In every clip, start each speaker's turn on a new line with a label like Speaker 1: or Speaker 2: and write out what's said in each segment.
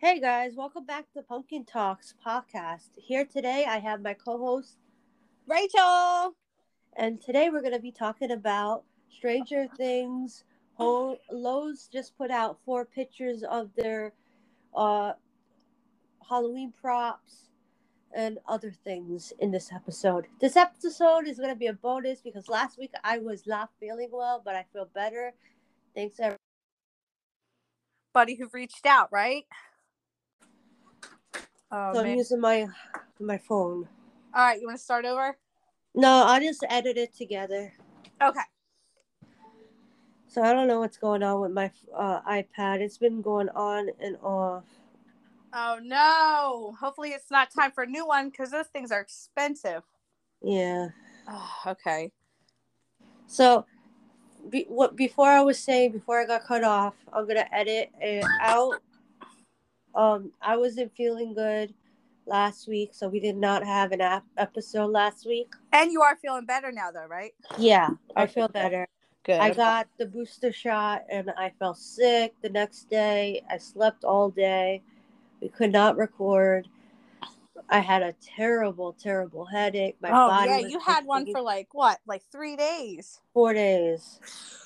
Speaker 1: Hey guys, welcome back to Pumpkin Talks podcast. Here today, I have my co host,
Speaker 2: Rachel.
Speaker 1: and today we're going to be talking about Stranger Things. Ho- Lowe's just put out four pictures of their uh, Halloween props and other things in this episode. This episode is going to be a bonus because last week I was not feeling well, but I feel better. Thanks,
Speaker 2: everybody who reached out, right? Oh,
Speaker 1: So I'm using my my phone.
Speaker 2: All right, you want to start over?
Speaker 1: No, I'll just edit it together.
Speaker 2: Okay.
Speaker 1: So I don't know what's going on with my uh, iPad. It's been going on and off.
Speaker 2: Oh no. Hopefully it's not time for a new one because those things are expensive.
Speaker 1: Yeah.
Speaker 2: Oh, okay.
Speaker 1: So, be, what before I was saying before I got cut off, I'm gonna edit it out. Um, I wasn't feeling good last week, so we did not have an ap- episode last week.
Speaker 2: And you are feeling better now, though, right?
Speaker 1: Yeah, I feel better.
Speaker 2: Good.
Speaker 1: I got the booster shot and I felt sick the next day. I slept all day. We could not record. I had a terrible, terrible headache. My
Speaker 2: oh
Speaker 1: body
Speaker 2: yeah, you had one for like what, like three days?
Speaker 1: four days.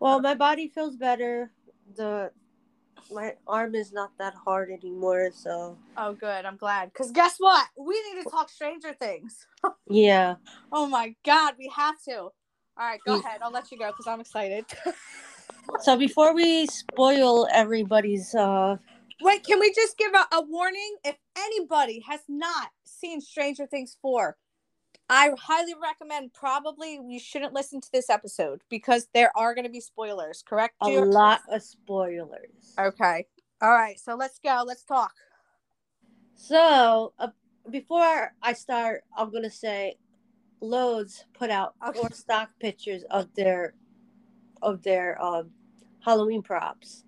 Speaker 1: Well, my body feels better. The my arm is not that hard anymore, so
Speaker 2: Oh, good. I'm glad. Because guess what? We need to talk Stranger Things.
Speaker 1: yeah.
Speaker 2: Oh my God, we have to. All right, go
Speaker 1: Mm.
Speaker 2: ahead. I'll let you go because I'm excited.
Speaker 1: So before we spoil everybody's uh
Speaker 2: Wait, can we just give a, a warning? If anybody has not seen Stranger Things 4, I highly recommend probably you shouldn't listen to this episode because there are going to be spoilers, correct?
Speaker 1: a
Speaker 2: Gio?
Speaker 1: lot of spoilers.
Speaker 2: Okay. All right. So let's go. Let's talk.
Speaker 1: So, uh, before I start, I'm gonna say, Lowe's put out
Speaker 2: Okay.
Speaker 1: four stock pictures of their, of their um, Halloween props.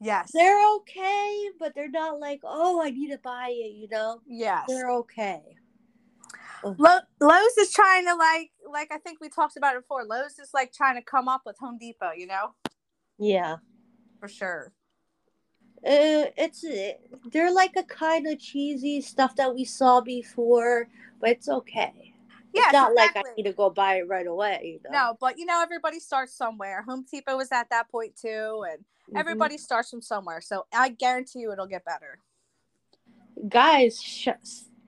Speaker 2: Yes.
Speaker 1: They're okay, but they're not like, oh, I need to buy it. You know,
Speaker 2: yes.
Speaker 1: they're okay.
Speaker 2: Lo- Lowe's is trying to like, like I think we talked about it before. Lowe's is like trying to come up with Home Depot, you know,
Speaker 1: Yeah,
Speaker 2: for sure.
Speaker 1: uh, it's uh, they're like a kind of cheesy stuff that we saw before, but it's okay.
Speaker 2: Yeah,
Speaker 1: it's not like I need to go buy it right away. You know?
Speaker 2: No, but you know, everybody starts somewhere. Home Depot was at that point too, and
Speaker 1: Mhm.
Speaker 2: everybody starts from somewhere. So I guarantee you it'll get better.
Speaker 1: guys sh-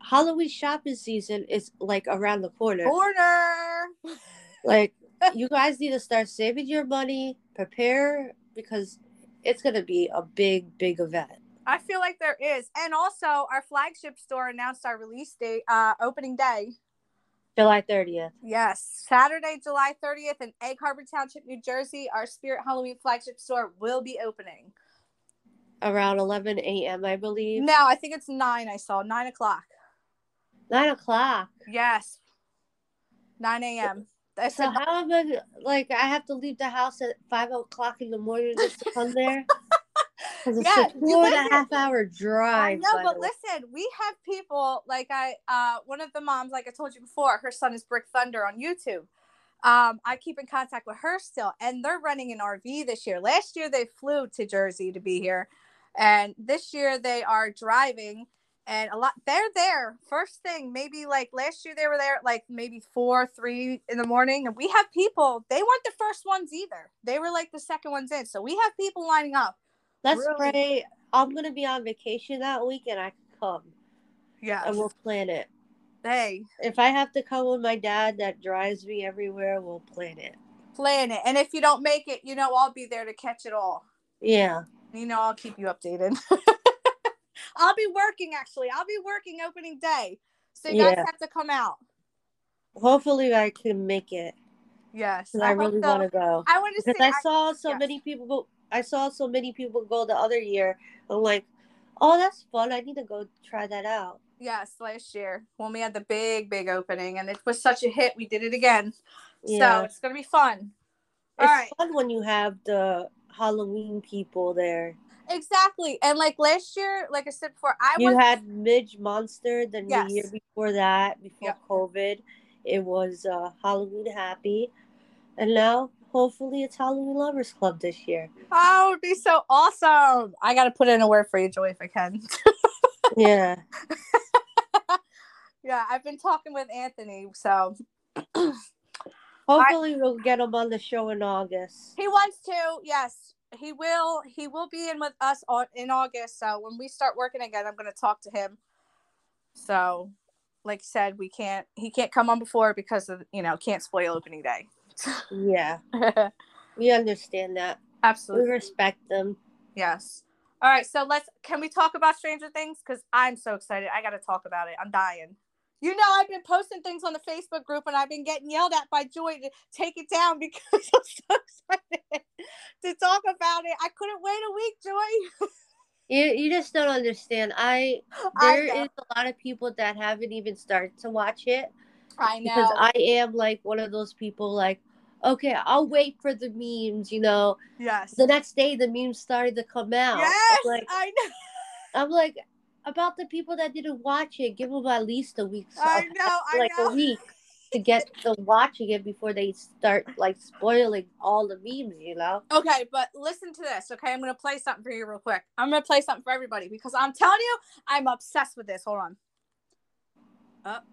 Speaker 1: halloween shopping season is like around the corner
Speaker 2: Corner.
Speaker 1: like you guys need to start saving your money prepare because it's gonna be a big big event
Speaker 2: I feel like there is. And also our flagship store announced our release date, uh, opening day.
Speaker 1: july 30th
Speaker 2: Yes. Saturday, July 30th in Egg Harbor Township, New Jersey. Our Spirit Halloween flagship store will be opening.
Speaker 1: around 11 a.m i believe
Speaker 2: No, I think it's nine. I saw nine o'clock.
Speaker 1: Nine o'clock
Speaker 2: Yes. 9 a.m. I
Speaker 1: so
Speaker 2: said,
Speaker 1: how am i like i have to leave the house at five o'clock in the morning just to come there it's
Speaker 2: Yeah,
Speaker 1: a four and a half hour
Speaker 2: I
Speaker 1: drive
Speaker 2: know,
Speaker 1: by
Speaker 2: but listen, we have people like I, uh, one of the moms, like I told you before, her son is Brick Thunder on YouTube. Um, I keep in contact with her still, and they're running an RV this year. Last year they flew to Jersey to be here, and this year they are driving. And a lot, they're there first thing. Maybe like last year they were there like maybe four, three in the morning, and we have people. They weren't the first ones either. They were like the second ones in. So we have people lining up.
Speaker 1: let's
Speaker 2: really-
Speaker 1: pray i'm gonna be on vacation that week and i can come
Speaker 2: Yeah,
Speaker 1: and we'll plan it
Speaker 2: hey
Speaker 1: If I have to come with my dad that drives me everywhere, we'll plan it.
Speaker 2: plan it. And if you don't make it, you know, I'll be there to catch it all.
Speaker 1: Yeah.
Speaker 2: You know, I'll keep you updated. I'll be working actually. I'll be working opening day. So you guys have to come out.
Speaker 1: Hopefully I can make it.
Speaker 2: Yes.
Speaker 1: I,
Speaker 2: hope
Speaker 1: really
Speaker 2: so.
Speaker 1: want to go.
Speaker 2: I want to
Speaker 1: Because
Speaker 2: see
Speaker 1: I saw so
Speaker 2: yes.
Speaker 1: many people I saw so many people go the other year. I'm like, oh that's fun. I need to go try that out.
Speaker 2: yes, last year when we had the big, big opening and it was such a hit, we did it again.
Speaker 1: Yeah.
Speaker 2: So it's gonna be fun. All
Speaker 1: it's
Speaker 2: right.
Speaker 1: fun when you have the Halloween people there.
Speaker 2: Exactly. And like last year, like I said before, I
Speaker 1: you
Speaker 2: was
Speaker 1: had Midge Monster, then
Speaker 2: Yes.
Speaker 1: the year before that, before
Speaker 2: Yep.
Speaker 1: COVID, it was uh, Halloween Happy, and now hopefully it's Halloween Lovers Club this year.
Speaker 2: Oh, it would be so awesome. I got to put in a word for you, Joy, if I can.
Speaker 1: Yeah.
Speaker 2: yeah, I've been talking with Anthony, so
Speaker 1: Hopefully we'll get him on the show in August.
Speaker 2: he wants to. Yes, he will. He will be in with us on, in August. So when we start working again, I'm going to talk to him. So, like I said, we can't. He can't come on before because of you know can't spoil opening day.
Speaker 1: Yeah. We understand that.
Speaker 2: Absolutely, we
Speaker 1: respect them.
Speaker 2: Yes. All right, so let's can we talk about Stranger Things? Because I'm so excited. I gotta talk about it. I'm dying. You know, I've been posting things on the Facebook group and I've been getting yelled at by Joy to take it down because I'm so excited to talk about it. I couldn't wait a week, Joy.
Speaker 1: You you just don't understand. I
Speaker 2: I
Speaker 1: there
Speaker 2: know.
Speaker 1: is a lot of people that haven't even started to watch it
Speaker 2: I know because.
Speaker 1: I am like one of those people like okay, I'll wait for the memes, you know.
Speaker 2: yes.
Speaker 1: The next day the memes started to come out.
Speaker 2: Yes,
Speaker 1: I'm like
Speaker 2: I know.
Speaker 1: I'm like about the people that didn't watch it, give them at least a week
Speaker 2: I know. I
Speaker 1: like
Speaker 2: know.
Speaker 1: a week to get to watching it before they start like spoiling all the memes, you know?
Speaker 2: Okay, but listen to this. Okay, I'm gonna play something for you real quick. I'm gonna play something for everybody because I'm telling you, I'm obsessed with this. Hold on. Up.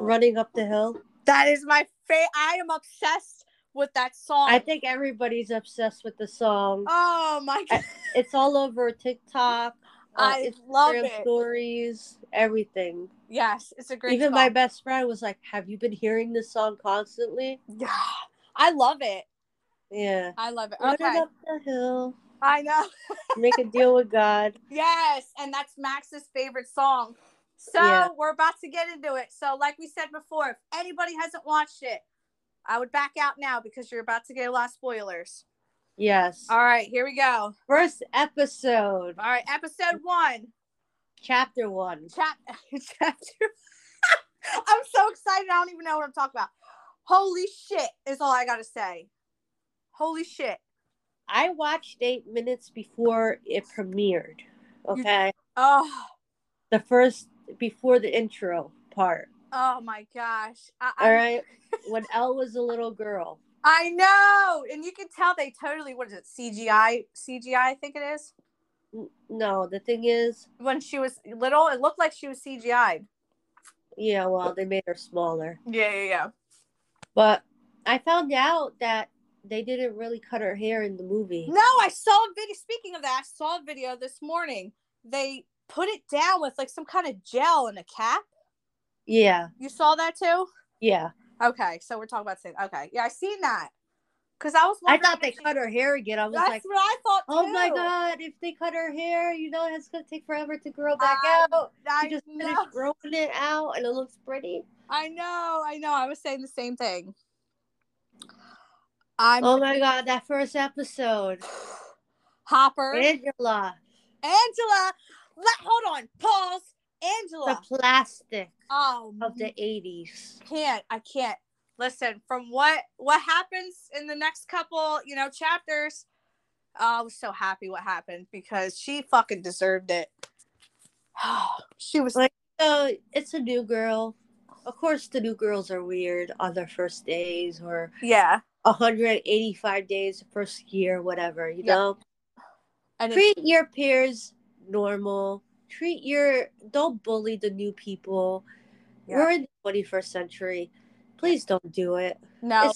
Speaker 1: Running up the hill.
Speaker 2: That is my favorite. I am obsessed with that song.
Speaker 1: I think everybody's obsessed with the song.
Speaker 2: Oh my god,
Speaker 1: It's all over TikTok, uh,
Speaker 2: I love it.
Speaker 1: stories, everything.
Speaker 2: Yes, it's a great.
Speaker 1: Even
Speaker 2: song.
Speaker 1: my best friend was like, "Have you been hearing this song constantly?"
Speaker 2: Yeah, I love it.
Speaker 1: Yeah.
Speaker 2: I love it.
Speaker 1: Running
Speaker 2: Okay,
Speaker 1: up the hill,
Speaker 2: I know.
Speaker 1: make a deal with God.
Speaker 2: Yes, and that's Max's favorite song. So
Speaker 1: Yeah.
Speaker 2: we're about to get into it. So, like we said before, if anybody hasn't watched it, I would back out now because you're about to get a lot of spoilers.
Speaker 1: Yes.
Speaker 2: All right, here we go.
Speaker 1: First episode,
Speaker 2: All right, episode one,
Speaker 1: chapter one.
Speaker 2: chap- chapter. I'm so excited. I don't even know what I'm talking about. Holy shit, is all I got to say. Holy shit.
Speaker 1: I watched eight minutes before it premiered. Okay.
Speaker 2: Oh,
Speaker 1: The first before the intro part.
Speaker 2: Oh my gosh. I,
Speaker 1: All right. when El was a little girl.
Speaker 2: I know. And you can tell they totally, what is it, CGI? CGI, I think it is.
Speaker 1: No, the thing is,
Speaker 2: When she was little, it looked like she was CGI'd.
Speaker 1: yeah, well, they made her smaller.
Speaker 2: Yeah, yeah, yeah.
Speaker 1: But I found out that they didn't really cut her hair in the movie.
Speaker 2: No, I saw a video. Speaking of that, I saw a video this morning. They put it down with like some kind of gel and a cap.
Speaker 1: Yeah,
Speaker 2: You saw that too?
Speaker 1: yeah.
Speaker 2: Okay, so we're talking about same. Okay, yeah, I seen that. Cause I was.
Speaker 1: I thought they
Speaker 2: she-
Speaker 1: cut her hair again. I was
Speaker 2: That's
Speaker 1: like,
Speaker 2: what I thought. Too.
Speaker 1: oh my god, if they cut her hair, you know, it's gonna take forever to grow back
Speaker 2: I-
Speaker 1: out.
Speaker 2: I
Speaker 1: She just
Speaker 2: know.
Speaker 1: finished growing it out, and it looks pretty.
Speaker 2: I know. I know. I was saying the same thing. I'm
Speaker 1: Oh my god, that first episode,
Speaker 2: Hopper.
Speaker 1: Angela,
Speaker 2: Angela. Let hold on. Pause. Angela.
Speaker 1: the plastic
Speaker 2: oh,
Speaker 1: of the '80s.
Speaker 2: can't. I can't. Listen, from what what happens in the next couple, you know, chapters, oh, I was so happy what happened because she fucking deserved it. she was
Speaker 1: Like- So it's a new girl. Of course, the new girls are weird on their first days or
Speaker 2: yeah,
Speaker 1: 185 days, first year, whatever. You
Speaker 2: Yeah.
Speaker 1: know,
Speaker 2: and
Speaker 1: treat your peers normal. Treat your don't bully the new people.
Speaker 2: Yeah.
Speaker 1: We're in the 21st century. Please don't do it.
Speaker 2: no,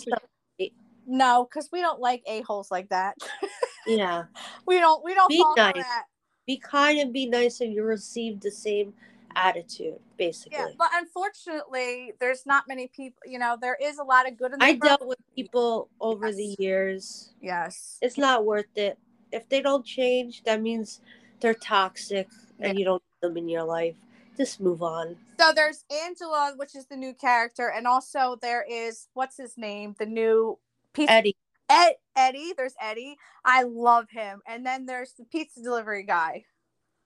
Speaker 2: no, because we don't like a holes like that.
Speaker 1: yeah.
Speaker 2: we don't. We don't
Speaker 1: Be nice.
Speaker 2: that.
Speaker 1: Be kind and be nice, and you receive the same attitude, basically.
Speaker 2: Yeah, but unfortunately, there's not many people. You know, there is a lot of good in the
Speaker 1: I dealt with people over
Speaker 2: Yes.
Speaker 1: the years.
Speaker 2: Yes.
Speaker 1: It's not worth it. If they don't change, that means they're toxic and you don't need them in your life. Just move on.
Speaker 2: So there's Angela, which is the new character, and also there is what's his name, the new pizza
Speaker 1: Eddie.
Speaker 2: Ed, Eddie. There's Eddie. I love him. And then there's the pizza delivery guy.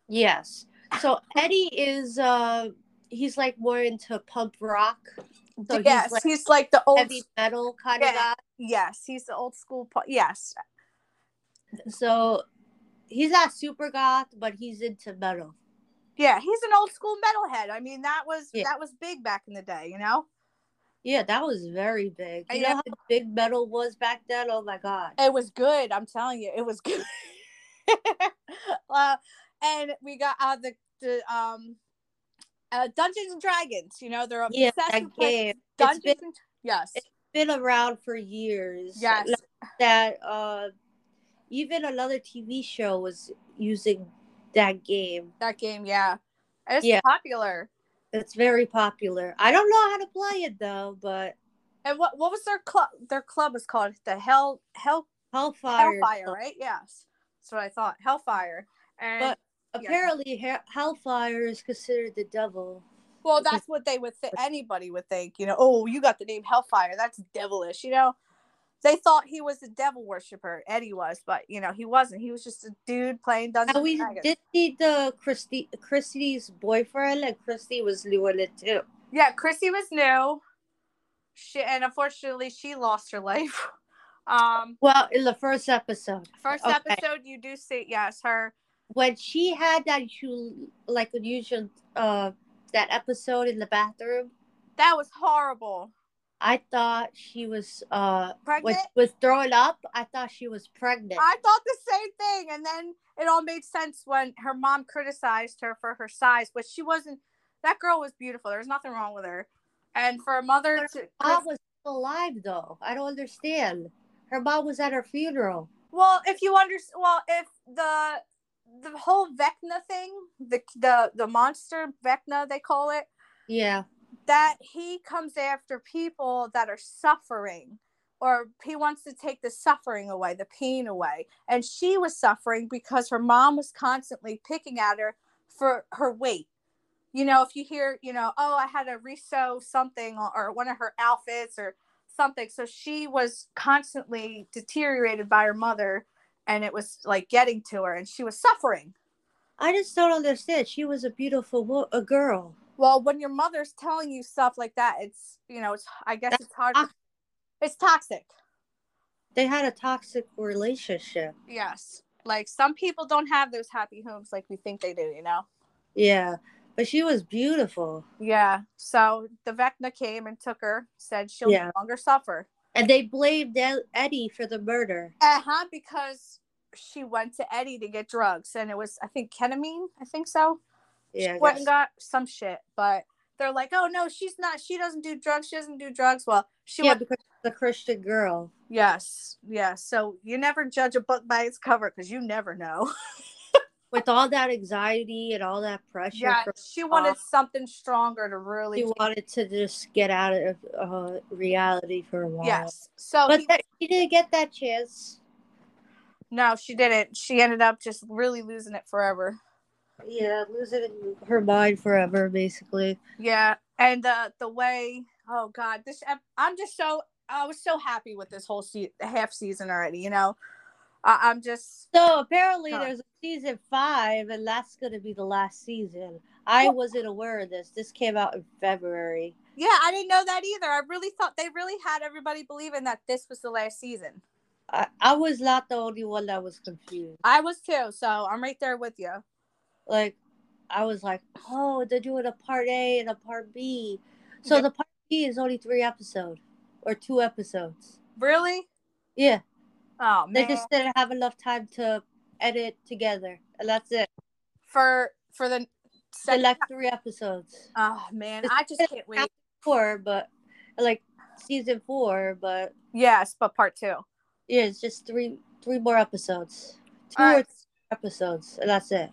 Speaker 1: Yes. So Eddie is uh he's like more into punk rock. So he's
Speaker 2: yes,
Speaker 1: like
Speaker 2: he's like the old.
Speaker 1: heavy metal kind of
Speaker 2: Yeah.
Speaker 1: guy.
Speaker 2: Yes, he's the old school. pu- Yes,
Speaker 1: So he's not super goth, but he's into metal.
Speaker 2: Yeah, he's an old school metalhead. I mean, that was
Speaker 1: Yeah.
Speaker 2: that was big back in the day, you know.
Speaker 1: Yeah, that was very big. You
Speaker 2: Yeah.
Speaker 1: know how big metal was back then? Oh my god.
Speaker 2: It was good. I'm telling you, it was good. uh, and we got uh, the the um uh, Dungeons and Dragons. You know, they're obsessed with
Speaker 1: game. It's
Speaker 2: Dungeons.
Speaker 1: been,
Speaker 2: and, yes,
Speaker 1: it's been around for years.
Speaker 2: yes,
Speaker 1: That uh even another TV show was using that game.
Speaker 2: that game. Yeah, it's
Speaker 1: Yeah.
Speaker 2: popular.
Speaker 1: It's very popular. I don't know how to play it though, but
Speaker 2: And what what was their club? Their club was called the Hell Hell
Speaker 1: Hellfire.
Speaker 2: Hellfire, right? Yes, that's what I thought. Hellfire. And
Speaker 1: But apparently He- Hellfire is considered the devil.
Speaker 2: Well, that's what they would think. Anybody would think, you know, oh, you got the name Hellfire. That's devilish, you know. They thought he was a devil worshiper. Eddie was, but you know, he wasn't. He was just a dude playing Dungeons
Speaker 1: And we did see the Christy Christy's boyfriend and Christy was doing it too.
Speaker 2: Yeah, Chrissy was new. She and unfortunately she lost her life. Um,
Speaker 1: Well, in the first episode.
Speaker 2: first
Speaker 1: Okay.
Speaker 2: episode you do see yes her.
Speaker 1: when she had that you like unusual uh that episode in the bathroom
Speaker 2: That was horrible.
Speaker 1: I thought she was uh
Speaker 2: Pregnant.
Speaker 1: she was throwing up i thought she was pregnant
Speaker 2: I thought the same thing, and then it all made sense when her mom criticized her for her size, but she wasn't. That girl was beautiful. There was nothing wrong with her, and for a mother to
Speaker 1: mom was alive though i don't understand her mom was at her funeral
Speaker 2: well, if you understand, well, if the the whole Vecna thing, the the the monster Vecna they call it,
Speaker 1: yeah
Speaker 2: that he comes after people that are suffering or he wants to take the suffering away the pain away. And she was suffering because her mom was constantly picking at her for her weight. You know if you hear you know oh i had to resew something or, or one of her outfits or something. So she was constantly deteriorated by her mother and it was like getting to her and she was suffering.
Speaker 1: I just don't understand. She was a beautiful wo- a girl
Speaker 2: Well, when your mother's telling you stuff like that, it's you know, it's I guess
Speaker 1: That's
Speaker 2: it's hard.
Speaker 1: toxic.
Speaker 2: It's toxic.
Speaker 1: they had a toxic relationship
Speaker 2: Yes. Like some people don't have those happy homes like we think they do, you know.
Speaker 1: yeah but she was beautiful
Speaker 2: Yeah. So the Vecna came and took her, said she'll
Speaker 1: Yeah.
Speaker 2: no longer suffer.
Speaker 1: and they blamed eddie for the murder
Speaker 2: Uh-huh, because she went to Eddie to get drugs and it was I think ketamine, I think so.
Speaker 1: Yeah
Speaker 2: she went and got some shit, but they're like, Oh no, she's not she doesn't do drugs, she doesn't do drugs. Well, she
Speaker 1: yeah
Speaker 2: went
Speaker 1: because a christian girl
Speaker 2: Yes, yes. So you never judge a book by its cover because you never know.
Speaker 1: with all that anxiety and all that pressure
Speaker 2: Yeah, she wanted something stronger to really.
Speaker 1: she wanted to just get out of uh, reality for a while.
Speaker 2: yes. So
Speaker 1: but
Speaker 2: he-
Speaker 1: that, she didn't get that chance.
Speaker 2: no, she didn't. She ended up just really losing it forever.
Speaker 1: Yeah, losing her mind forever, basically.
Speaker 2: Yeah, and the the way. Oh God, this. I'm just so. I was so happy with this whole se- half season already. You know, I, I'm just.
Speaker 1: So apparently,
Speaker 2: Huh.
Speaker 1: there's a season five, and that's going to be the last season. I
Speaker 2: Well-
Speaker 1: wasn't aware of this. This came out in February.
Speaker 2: Yeah, I didn't know that either. I really thought they really had everybody believing that this was the last season.
Speaker 1: I, I was not the only one that was confused.
Speaker 2: I was too. So I'm right there with you.
Speaker 1: Like, I was like, oh, they're doing a part A and a part B. So
Speaker 2: Yeah.
Speaker 1: the part B is only three episodes or two episodes.
Speaker 2: Really?
Speaker 1: Yeah,
Speaker 2: Oh man.
Speaker 1: they just didn't have enough time to edit together, and that's it.
Speaker 2: for for the second.
Speaker 1: Select three episodes.
Speaker 2: oh man,
Speaker 1: It's-
Speaker 2: I just can't wait.
Speaker 1: Four, but like season four, but
Speaker 2: Yes, but part two.
Speaker 1: yeah, it's just three three more episodes, two
Speaker 2: All
Speaker 1: or
Speaker 2: right.
Speaker 1: episodes, and that's it.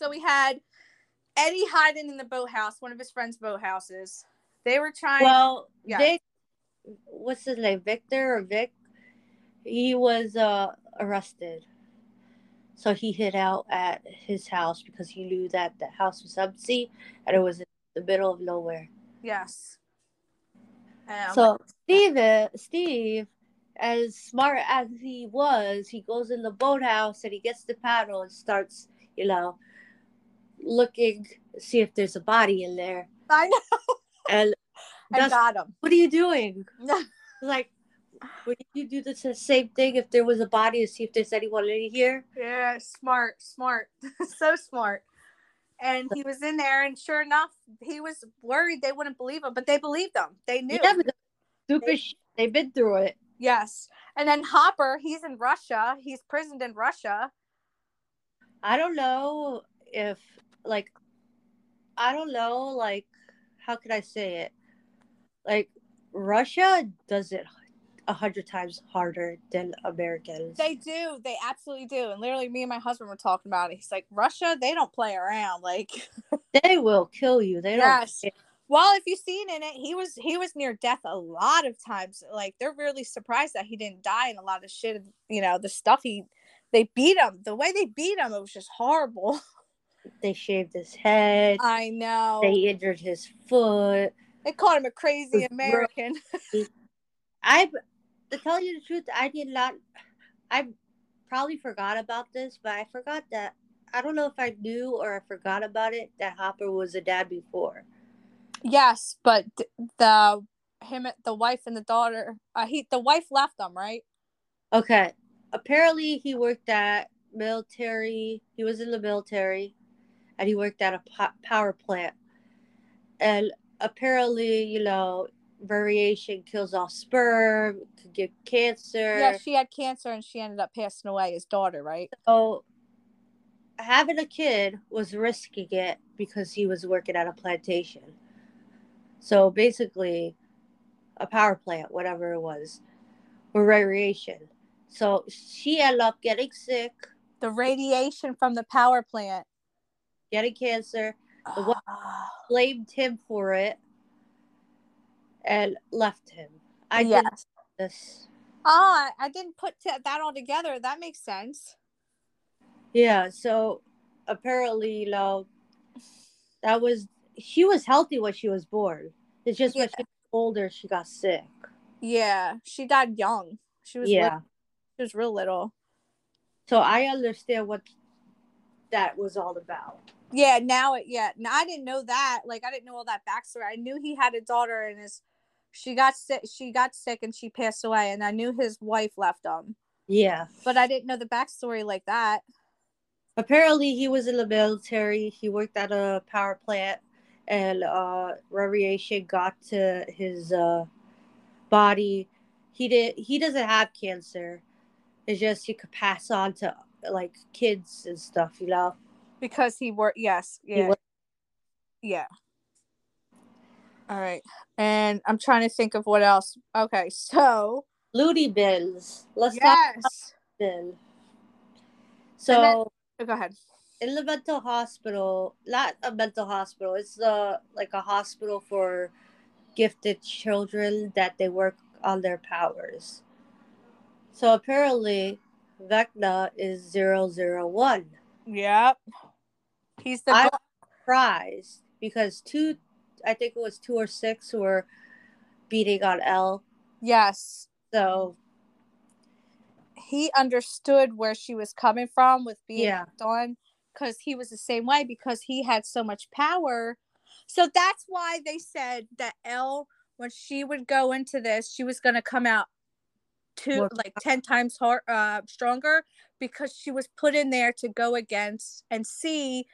Speaker 2: So we had Eddie hiding in the boathouse, one of his friends' boathouses. They were trying.
Speaker 1: Well,
Speaker 2: yeah.
Speaker 1: Vic, what's his name, Victor or Vic? He was uh arrested, so he hid out at his house because he knew that the house was empty and it was in the middle of nowhere.
Speaker 2: yes. Um,
Speaker 1: So Steve, Steve, as smart as he was, he goes in the boathouse and he gets the paddle and starts, you know, looking, see if there's a body in there.
Speaker 2: I know.
Speaker 1: And
Speaker 2: I got him.
Speaker 1: what are you doing? Like, would you do the same thing if there was a body to see if there's anyone in here?
Speaker 2: yeah, smart, smart, so smart. and he was in there, and sure enough, he was worried they wouldn't believe him, but they believed him. They knew.
Speaker 1: Yeah, stupid shit. They've been through it.
Speaker 2: Yes. And then Hopper, he's in Russia. He's prisoned in Russia.
Speaker 1: I don't know if like I don't know like how could I say it? Like Russia does it a hundred times harder than Americans.
Speaker 2: They do. They absolutely do. And literally, me and my husband were talking about it. He's like, Russia, they don't play around. Like,
Speaker 1: they will kill you. They
Speaker 2: yes.
Speaker 1: don't.
Speaker 2: Well, if you've seen in it, he was he was near death a lot of times. Like, they're really surprised that he didn't die in a lot of shit. You know, the stuff he they beat him. The way they beat him, it was just horrible.
Speaker 1: They shaved his head.
Speaker 2: I know.
Speaker 1: They injured his foot.
Speaker 2: They called him a crazy American.
Speaker 1: I, to tell you the truth, I did not. I probably forgot about this, but I forgot that. I don't know if I knew or I forgot about it that Hopper was a dad before.
Speaker 2: Yes, but the him, the wife, and the daughter. Uh, he the wife left them, right?
Speaker 1: Okay. Apparently, he worked at military. He was in the military and he worked at a power plant. And apparently, you know, variation kills off sperm, could give cancer.
Speaker 2: Yeah, she had cancer and she ended up passing away, his daughter, right?
Speaker 1: So having a kid was risking it because he was working at a plantation. So basically, a power plant, whatever it was, or radiation. So she ended up getting sick.
Speaker 2: The radiation from the power plant
Speaker 1: getting cancer. The wife ah. blamed him for it and left him. I yes. this.
Speaker 2: Oh, I didn't put t- that all together. That makes sense.
Speaker 1: Yeah, so apparently, you know, that was she was healthy when she was born. It's just yeah. when she was older, she got sick.
Speaker 2: Yeah, she died young. She was yeah, little. she was real little.
Speaker 1: So I understand what that was all about.
Speaker 2: Yeah, now it yeah. Now I didn't know that. Like I didn't know all that backstory. I knew he had a daughter and his she got sick she got sick and she passed away and I knew his wife left him.
Speaker 1: Yeah.
Speaker 2: But I didn't know the backstory like that.
Speaker 1: Apparently he was in the military. He worked at a power plant and uh radiation got to his uh body. He did he doesn't have cancer. It's just he could pass on to like kids and stuff, you know
Speaker 2: because he worked. Yes, yeah, worked. yeah. All right, and I'm trying to think of what else. Okay, so
Speaker 1: Looney Bins. Let's
Speaker 2: yes.
Speaker 1: So then, oh,
Speaker 2: go ahead.
Speaker 1: In the mental hospital, not a mental hospital. It's uh like a hospital for gifted children that they work on their powers. So apparently, Vecna is zero zero one.
Speaker 2: Yep. He's the.
Speaker 1: Surprised because two, I think it was two or six who were beating on El.
Speaker 2: Yes.
Speaker 1: So
Speaker 2: he understood where she was coming from with being yeah. on because he was the same way because he had so much power. So that's why they said that El when she would go into this, she was going to come out two More like 10 times hard, uh, stronger because she was put in there to go against and see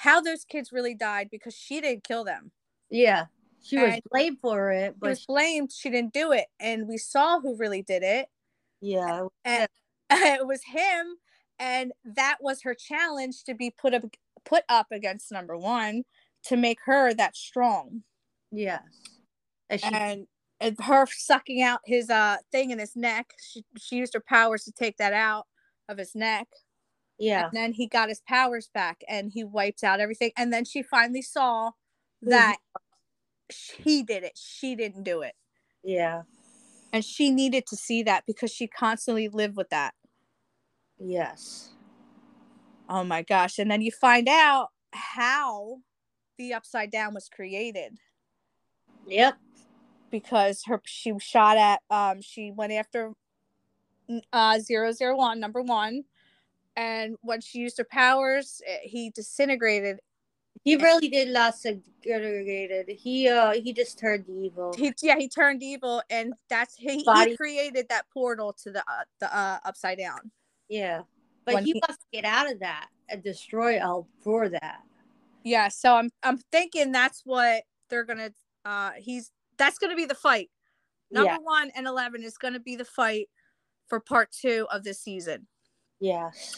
Speaker 2: how those kids really died because she didn't kill them.
Speaker 1: Yeah. She and was blamed for it,
Speaker 2: but she was blamed she didn't do it. And we saw who really did it.
Speaker 1: Yeah.
Speaker 2: And it was him. And that was her challenge to be put up put up against number one to make her that strong.
Speaker 1: Yes.
Speaker 2: And, she- and and her sucking out his uh thing in his neck. She she used her powers to take that out of his neck.
Speaker 1: Yeah.
Speaker 2: And then he got his powers back and he wiped out everything. And then she finally saw that mm-hmm. he did it. She didn't do it.
Speaker 1: Yeah.
Speaker 2: And she needed to see that because she constantly lived with that.
Speaker 1: Yes.
Speaker 2: Oh my gosh. And then you find out how the upside down was created.
Speaker 1: Yep.
Speaker 2: Because her she shot at um she went after uh 001 number 1 and when she used her powers, eh, he disintegrated.
Speaker 1: He really did not disintegrated. He uh he just turned evil.
Speaker 2: He, yeah, he turned evil, and that's he, he created that portal to the uh, the uh, upside down.
Speaker 1: Yeah, but he, he must get out of that and destroy El for that.
Speaker 2: Yeah, so I'm I'm thinking that's what they're gonna. Uh, he's that's gonna be the fight. Number
Speaker 1: Yeah.
Speaker 2: one and eleven is gonna be the fight for part two of this season
Speaker 1: Yes.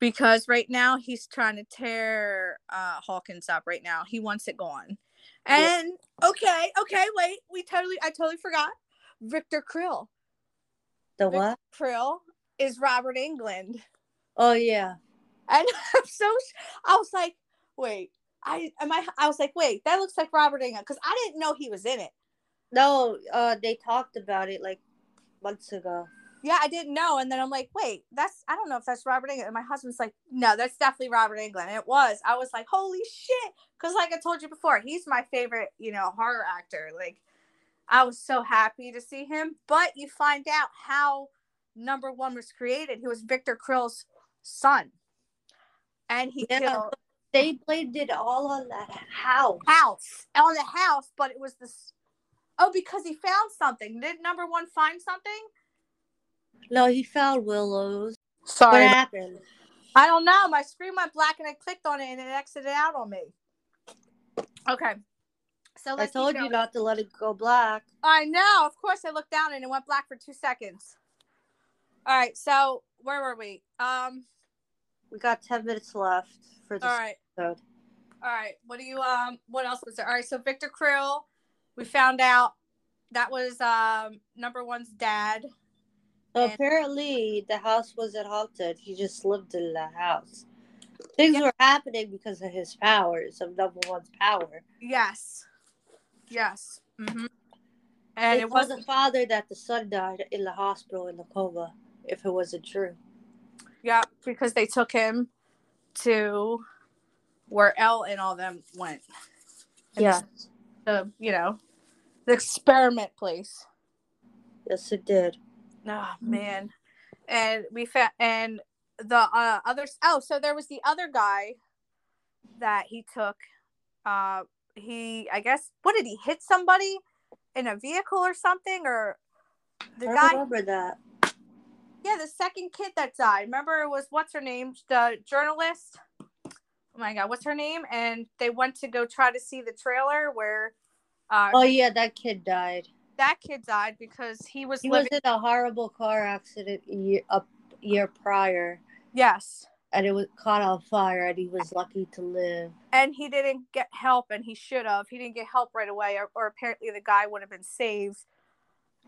Speaker 2: because right now he's trying to tear uh Hawkins up. Right now, he wants it gone.
Speaker 1: Yeah.
Speaker 2: And okay, okay, wait, we totally, I totally forgot. Victor Creel.
Speaker 1: The
Speaker 2: Vic-
Speaker 1: what?
Speaker 2: Creel is Robert Englund.
Speaker 1: Oh yeah.
Speaker 2: And I'm so I was like, wait, I am I I was like, wait, that looks like Robert Englund because I didn't know he was in it.
Speaker 1: No, uh, they talked about it like months ago.
Speaker 2: Yeah, I didn't know. And then I'm like, wait, that's I don't know if that's Robert Englund. And my husband's like, no, that's definitely Robert Englund. And it was. I was like, holy shit. Because like I told you before, he's my favorite, you know, horror actor. Like I was so happy to see him. But you find out how number one was created. He was Victor Creel's son. And he
Speaker 1: Yeah.
Speaker 2: killed
Speaker 1: They blamed it all on that house.
Speaker 2: house on the house, but it was this. Oh, because he found something. Did number one find something?
Speaker 1: No, he found Willow's.
Speaker 2: Sorry,
Speaker 1: What happened?
Speaker 2: I don't know. My screen went black and I clicked on it and it exited out on me. Okay, so
Speaker 1: I told you not to let it go black.
Speaker 2: I know. Of course, I looked down and it went black for two seconds. All right, so where were we? Um.
Speaker 1: We got ten minutes left for this
Speaker 2: All right.
Speaker 1: episode.
Speaker 2: All right. What do you um? What else was there? All right. So Victor Creel, we found out that was um number one's dad.
Speaker 1: So apparently, the house wasn't haunted. He just lived in the house. Things
Speaker 2: Yeah.
Speaker 1: were happening because of his powers, of number one's power.
Speaker 2: Yes. Yes. Mm-hmm. And
Speaker 1: They
Speaker 2: it wasn't
Speaker 1: the father that the son died in the hospital in the coma. If it wasn't true,
Speaker 2: Yeah, because they took him to where El and all them went. And
Speaker 1: yeah,
Speaker 2: The you know, the experiment place.
Speaker 1: yes, it did.
Speaker 2: Oh man. And we found and the uh, others oh, so there was the other guy that he took. Uh he I guess what did he hit somebody in a vehicle or something or the
Speaker 1: I
Speaker 2: guy
Speaker 1: remember that.
Speaker 2: Yeah, the second kid that died. Remember, it was what's her name? The journalist. Oh my god, what's her name? And they went to go try to see the trailer where uh,
Speaker 1: Oh yeah, that kid died.
Speaker 2: That kid died because he was
Speaker 1: He was in a horrible car accident a year, a year prior,
Speaker 2: yes,
Speaker 1: and it was caught on fire, and he was lucky to live.
Speaker 2: and he didn't get help, and he should have. He didn't get help right away, or, or apparently the guy would have been saved.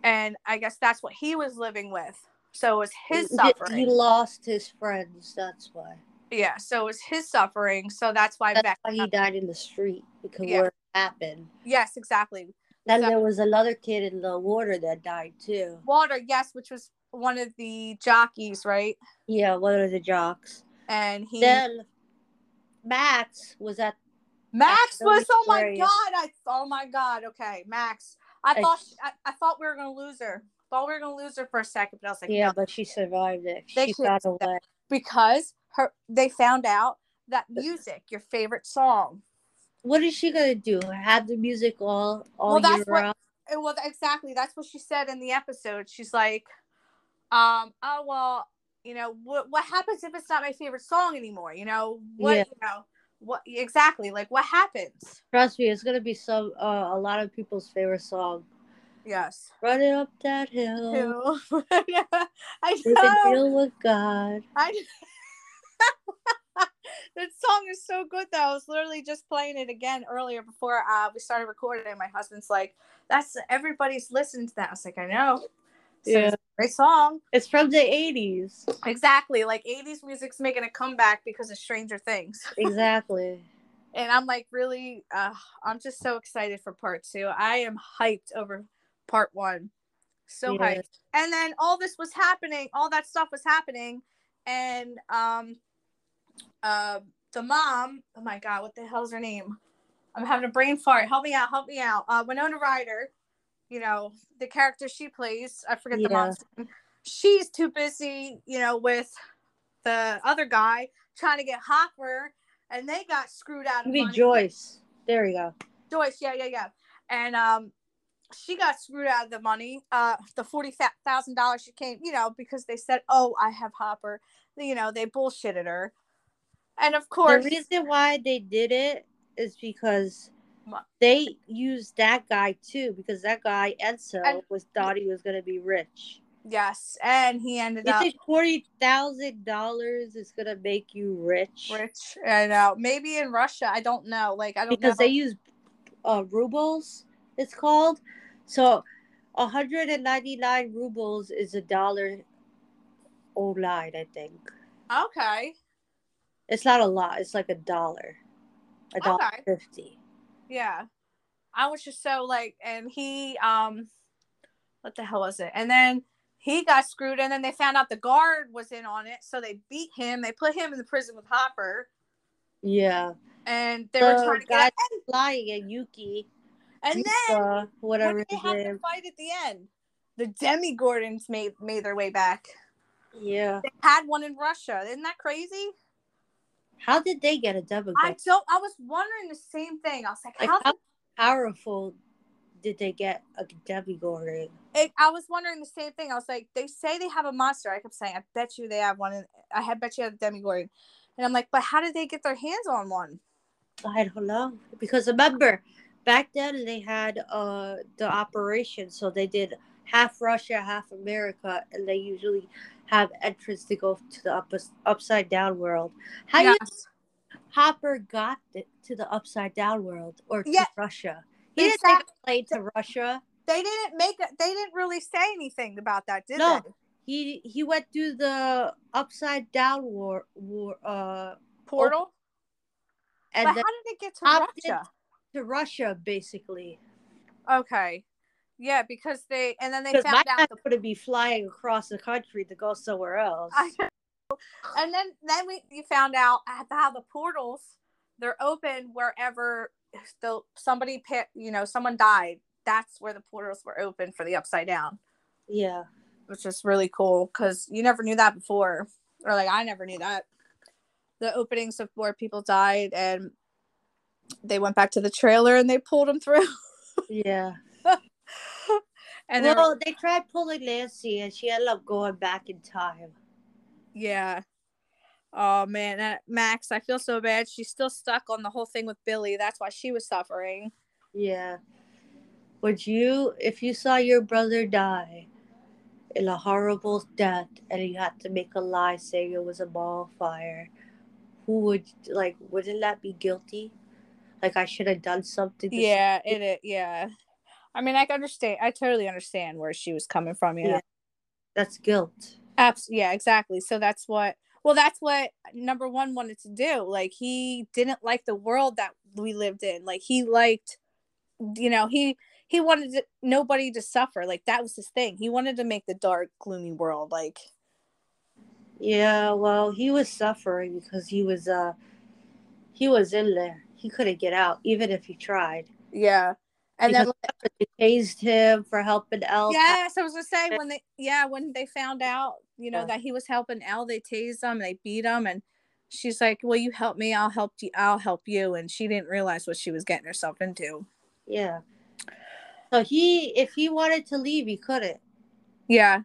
Speaker 2: And I guess that's what he was living with. So it was his suffering.
Speaker 1: He lost his friends. That's why.
Speaker 2: yeah, so it was his suffering. So that's why
Speaker 1: That's why he died in the street because
Speaker 2: Yeah.
Speaker 1: where it happened.
Speaker 2: yes, exactly.
Speaker 1: Then
Speaker 2: So-
Speaker 1: there was another kid in the water that died too.
Speaker 2: Water, yes, which was one of the jockeys, right?
Speaker 1: Yeah, one of the jocks.
Speaker 2: And he
Speaker 1: Then Max was at
Speaker 2: Max was oh my god! I oh my god. Okay, Max. I thought I, I thought we were gonna lose her. Thought we were gonna lose her for a second, but I was like,
Speaker 1: yeah,
Speaker 2: no,
Speaker 1: but she survived it.
Speaker 2: They
Speaker 1: She
Speaker 2: should-
Speaker 1: found a way.
Speaker 2: because her they found out that music, your favorite song.
Speaker 1: What is she gonna do? Have the music all all
Speaker 2: Well, that's
Speaker 1: year
Speaker 2: what-
Speaker 1: round?
Speaker 2: Well, exactly. That's what she said in the episode. She's like, um, oh well, you know, what what happens if it's not my favorite song anymore? You know, what
Speaker 1: Yeah.
Speaker 2: you know, what exactly? Like, what happens?
Speaker 1: Trust me, it's gonna be some uh, a lot of people's favorite song.
Speaker 2: Yes.
Speaker 1: Running up that hill,
Speaker 2: Who? I know.
Speaker 1: deal with God.
Speaker 2: I that song is so good though. I was literally just playing it again earlier before uh, we started recording. And my husband's like, "That's everybody's listening to that." I was like, "I know." So
Speaker 1: Yeah.
Speaker 2: it's a great song.
Speaker 1: It's from the eighties.
Speaker 2: Exactly. Like '80s music's making a comeback because of Stranger Things,
Speaker 1: Exactly.
Speaker 2: and I'm like, really, uh, I'm just so excited for part two. I am hyped over part one. So
Speaker 1: Yeah.
Speaker 2: hyped. And then all this was happening, all that stuff was happening, and um, uh, the mom. Oh my god, what the hell's her name? I'm having a brain fart. Help me out. Help me out. Uh, Winona Ryder. You know the character she plays. I forget the
Speaker 1: Yeah.
Speaker 2: mom's name. She's too busy, you know, with the other guy trying to get Hopper, and they got screwed out of
Speaker 1: mean
Speaker 2: money.
Speaker 1: Joyce? There you go.
Speaker 2: Joyce, yeah, yeah, yeah. And um, she got screwed out of the money. Uh, the forty thousand dollars she came, you know, because they said, "Oh, I have Hopper." You know, they bullshitted her. And of course, The
Speaker 1: reason why they did it is because they used that guy too because that guy Enzo
Speaker 2: And-
Speaker 1: was thought he was gonna be rich.
Speaker 2: Yes, and he ended
Speaker 1: You
Speaker 2: up
Speaker 1: think forty thousand dollars is gonna make you rich?
Speaker 2: rich. I know. Maybe in Russia. I don't know. Like I don't
Speaker 1: because
Speaker 2: know.
Speaker 1: they use uh, rubles. It's called so. 199 rubles is a dollar online, I think.
Speaker 2: okay.
Speaker 1: It's not a lot. It's like a dollar, a dollar
Speaker 2: Okay.
Speaker 1: fifty.
Speaker 2: Yeah. I was just so like, and he, um, what the hell was it? And then he got screwed, and then they found out the guard was in on it, so they beat him. They put him in the prison with Hopper,
Speaker 1: Yeah,
Speaker 2: and they were trying to get.
Speaker 1: flying at Yuki,
Speaker 2: And then
Speaker 1: whatever
Speaker 2: they had the fight at the end, the Demogorgons made made their way back.
Speaker 1: Yeah,
Speaker 2: They had one in Russia. Isn't that crazy?
Speaker 1: How did they get a double?
Speaker 2: I don't. I was wondering the same thing. I was like,
Speaker 1: Like
Speaker 2: how?
Speaker 1: how powerful did they get a demogorgon?
Speaker 2: it, I was wondering the same thing. I was like, they say they have a monster. I kept saying, I bet you they have one. I had bet you have a demogorgon. And I'm like, but how did they get their hands on one?
Speaker 1: I don't know because remember back then they had uh the operation, so they did half Russia, half America, and they usually have entrance to go to the up, upside down world. How you Hopper got to the upside down world or to
Speaker 2: Yeah.
Speaker 1: Russia? He didn't take a plane to Russia.
Speaker 2: They didn't make it. They didn't really say anything about that, did
Speaker 1: No.
Speaker 2: they?
Speaker 1: He he went through the upside down war war uh
Speaker 2: Portal.
Speaker 1: and
Speaker 2: but how did it get to Russia?
Speaker 1: to Russia basically.
Speaker 2: Okay. Yeah, because they and then they
Speaker 1: my
Speaker 2: found
Speaker 1: guy
Speaker 2: out the
Speaker 1: would be flying across the country to go somewhere else.
Speaker 2: And then then we you found out how the portals they're open wherever the somebody pit you know someone died. That's where the portals were open for the upside down,
Speaker 1: yeah.
Speaker 2: which is really cool because you never knew that before, or like I never knew that. The openings of where people died and they went back to the trailer and they pulled them through.
Speaker 1: Yeah.
Speaker 2: And they were-
Speaker 1: well, they tried pulling Nancy and she ended up going back in time.
Speaker 2: Yeah. Oh man, that Max, I feel so bad. She's still stuck on the whole thing with Billy. That's why she was suffering.
Speaker 1: Yeah. Would you, if you saw your brother die in a horrible death and you had to make a lie saying it was a ball fire, who would, like, wouldn't that be guilty? Like, I should have done something. to
Speaker 2: Yeah, it, it yeah. I mean, I understand. I totally understand where she was coming from. You know,
Speaker 1: Yeah. That's guilt.
Speaker 2: Abs- yeah, exactly. So that's what. Well, that's what number one wanted to do. Like he didn't like the world that we lived in. Like he liked, you know, he he wanted to, nobody to suffer. Like that was his thing. He wanted to make the dark, gloomy world. Like
Speaker 1: Yeah, well, he was suffering because he was, uh, he was in there. He couldn't get out, even if he tried.
Speaker 2: yeah, and then
Speaker 1: Because they tased him for helping El.
Speaker 2: Yes, I was gonna say when they yeah when they found out you know
Speaker 1: Yeah.
Speaker 2: that he was helping El, they tased him, they beat him, and she's like, "Will you help me? I'll help you. I'll help you." And she didn't realize what she was getting herself into.
Speaker 1: Yeah. So he, if he wanted to leave, he couldn't.
Speaker 2: Yeah, and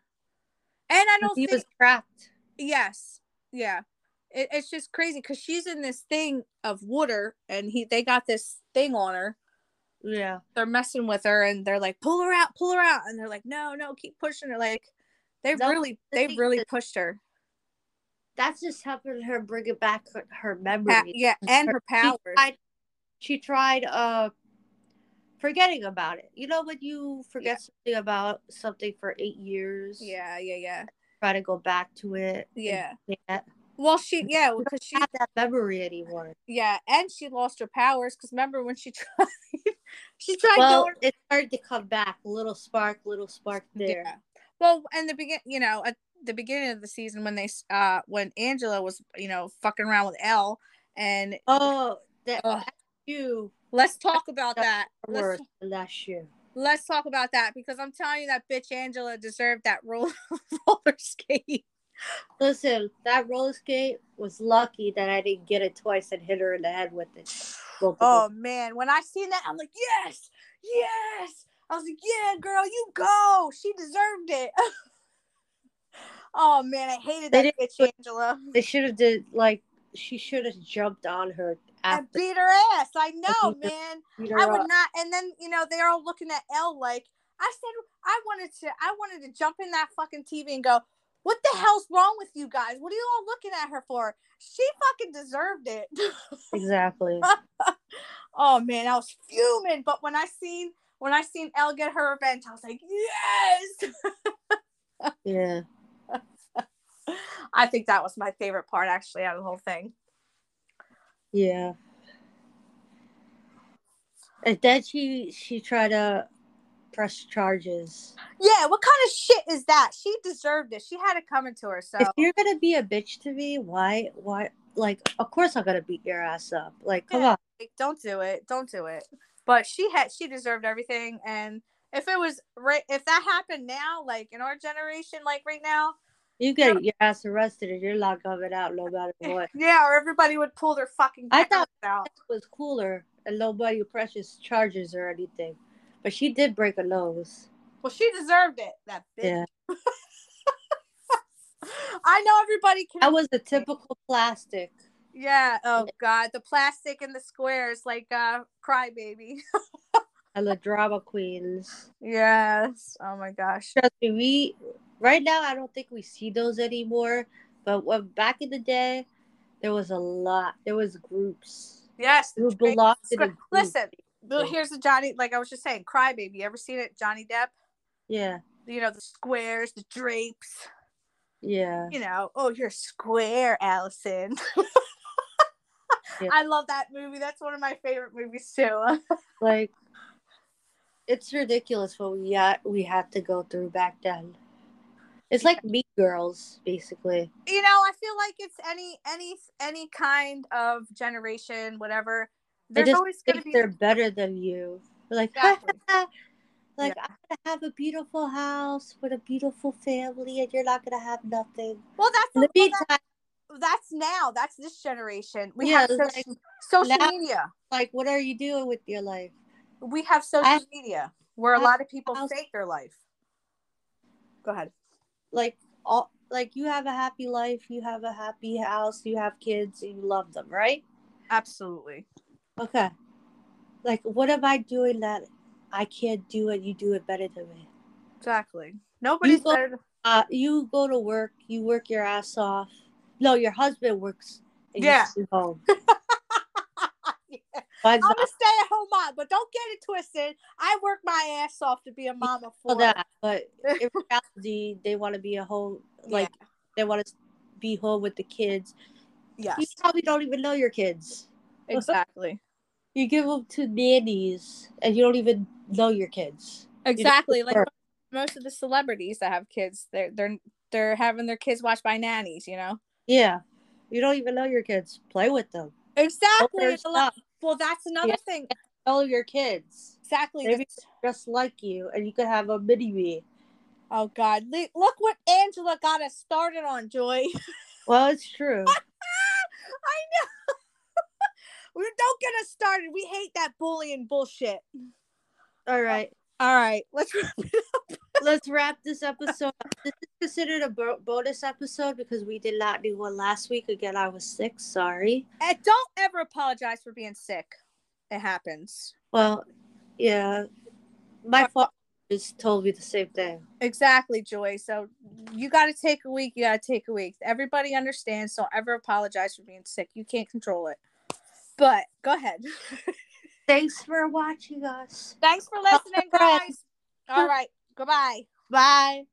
Speaker 2: I don't
Speaker 1: He
Speaker 2: think
Speaker 1: was trapped.
Speaker 2: yes, yeah, it, it's just crazy because she's in this thing of water, and he they got this thing on her.
Speaker 1: Yeah.
Speaker 2: They're messing with her, and they're like, "Pull her out, pull her out," and they're like, "No, no, keep pushing her." Like they
Speaker 1: No,
Speaker 2: really,
Speaker 1: the
Speaker 2: they really pushed her.
Speaker 1: That's just helping her bring it back her, her memory.
Speaker 2: Yeah, and her
Speaker 1: She
Speaker 2: powers.
Speaker 1: tried, she tried uh forgetting about it. You know when you forget something about something for eight years?
Speaker 2: Yeah, yeah, yeah,
Speaker 1: Try to go back to it. and
Speaker 2: yeah. Well, she, yeah, because she,
Speaker 1: have that memory anymore.
Speaker 2: yeah, and she lost her powers. Because remember when she tried, she tried
Speaker 1: Well,
Speaker 2: going.
Speaker 1: it started to come back. Little spark, little spark there.
Speaker 2: Yeah. Well, and the begin, you know, at the beginning of the season when they, uh, when Angela was, you know, fucking around with El, and
Speaker 1: Oh, that, you.
Speaker 2: let's talk about that. Let's,
Speaker 1: that shoe.
Speaker 2: let's talk about that because I'm telling you that bitch Angela deserved that roller roller skate.
Speaker 1: Listen, that roller skate was lucky that I didn't get it twice and hit her in the head with it.
Speaker 2: Oh man, when I seen that, I'm like, yes, yes. I was like, yeah, girl, you go. She deserved it. oh man, I hated that bitch
Speaker 1: put-
Speaker 2: Angela.
Speaker 1: They should have did like she should have jumped on her after
Speaker 2: beat her ass. I know,
Speaker 1: her-
Speaker 2: man. I would
Speaker 1: up.
Speaker 2: not. And then you know they're all looking at El like I said. I wanted to. I wanted to jump in that fucking TV and go. What the hell's wrong with you guys? What are you all looking at her for? She fucking deserved it.
Speaker 1: Exactly.
Speaker 2: oh man, I was fuming. But when I seen when I seen El get her revenge, I was like, yes.
Speaker 1: yeah.
Speaker 2: I think that was my favorite part actually out of the whole thing.
Speaker 1: Yeah. And then she she tried to press charges.
Speaker 2: Yeah, what kind of shit is that? She deserved it. She had it coming to her. So
Speaker 1: If you're gonna be a bitch to me, why why like of course I'm gonna beat your ass up. Like come
Speaker 2: Yeah.
Speaker 1: on.
Speaker 2: like, don't do it. Don't do it. But she had she deserved everything. And if it was right, if that happened now, like in our generation, like right now,
Speaker 1: You get your ass arrested and you're not coming out no matter what.
Speaker 2: yeah, or everybody would pull their fucking.
Speaker 1: I thought-
Speaker 2: out.
Speaker 1: It was cooler and nobody presses charges or anything. But she did break a nose.
Speaker 2: Well, she deserved it. That bitch.
Speaker 1: Yeah.
Speaker 2: I know everybody can.
Speaker 1: That was a typical plastic.
Speaker 2: Yeah. Oh God, the plastic and the squares, like uh, crybaby.
Speaker 1: And the drama queens.
Speaker 2: yes. Oh my gosh.
Speaker 1: Trust me, we right now I don't think we see those anymore. But when back in the day, there was a lot. There was groups.
Speaker 2: Yes. the drapes,
Speaker 1: belonged
Speaker 2: the
Speaker 1: a
Speaker 2: square-
Speaker 1: group.
Speaker 2: Listen. Well, here's the Johnny. Like I was just saying, crybaby. You ever seen it? Johnny Depp.
Speaker 1: Yeah,
Speaker 2: You know the squares, the drapes.
Speaker 1: yeah.
Speaker 2: You know. Oh, you're square, Allison.
Speaker 1: Yeah.
Speaker 2: I love that movie. That's one of my favorite movies too.
Speaker 1: Like it's ridiculous what we had we had to go through back then. It's like Mean Girls, basically.
Speaker 2: you know i feel like it's any any any kind of generation whatever
Speaker 1: They just
Speaker 2: always
Speaker 1: think
Speaker 2: be
Speaker 1: they're better than you. They're like,
Speaker 2: Exactly.
Speaker 1: like
Speaker 2: Yeah.
Speaker 1: I'm gonna have a beautiful house with a beautiful family, and you're not gonna have nothing.
Speaker 2: well that's
Speaker 1: In the
Speaker 2: that-
Speaker 1: meantime,
Speaker 2: that's now that's this generation we
Speaker 1: Yeah,
Speaker 2: have social, social
Speaker 1: now-
Speaker 2: media
Speaker 1: like, what are you doing with your life?
Speaker 2: we have social
Speaker 1: I-
Speaker 2: media where a
Speaker 1: I-
Speaker 2: lot of people
Speaker 1: house-
Speaker 2: fake their life go ahead
Speaker 1: Like all, like you have a happy life, you have a happy house, you have kids, and you love them, right?
Speaker 2: absolutely
Speaker 1: Okay. Like, what am I doing that I can't do it? You do it better than me.
Speaker 2: exactly nobody's
Speaker 1: go-
Speaker 2: better
Speaker 1: Uh, you go to work, you work your ass off. No, your husband works. And
Speaker 2: Yeah.
Speaker 1: You home.
Speaker 2: Yeah. I'm a stay-at-home mom but don't get it twisted i work my ass off to be a mama for
Speaker 1: that, but in reality, they want to be a home. Like they want to be home with the kids.
Speaker 2: yes
Speaker 1: You probably don't even know your kids.
Speaker 2: exactly
Speaker 1: You give them to nannies, and you don't even know your kids.
Speaker 2: Exactly. Like most of the celebrities that have kids, they're they're they're having their kids watched by nannies, you know?
Speaker 1: Yeah, you don't even know your kids. Play with them.
Speaker 2: Exactly. Well, that's another
Speaker 1: Yeah.
Speaker 2: thing.
Speaker 1: Know your kids.
Speaker 2: Exactly.
Speaker 1: Maybe just like you, and you could have a mini me.
Speaker 2: Oh God! Look what Angela got us started on, Joy.
Speaker 1: Well, it's true.
Speaker 2: I know. We don't get us started. We hate that bullying bullshit.
Speaker 1: All right,
Speaker 2: All right, let's. wrap it up.
Speaker 1: let's wrap this episode. up. This is considered a bonus episode because we did not do one last week. Again, I was sick. Sorry.
Speaker 2: and don't ever apologize for being sick. It happens.
Speaker 1: Well, yeah, my fault just told me the same thing.
Speaker 2: Exactly, Joy. So you got to take a week. You got to take a week. Everybody understands. Don't ever apologize for being sick. You can't control it. But go ahead.
Speaker 1: Thanks for watching us.
Speaker 2: Thanks for listening, guys. All right. Goodbye.
Speaker 1: Bye.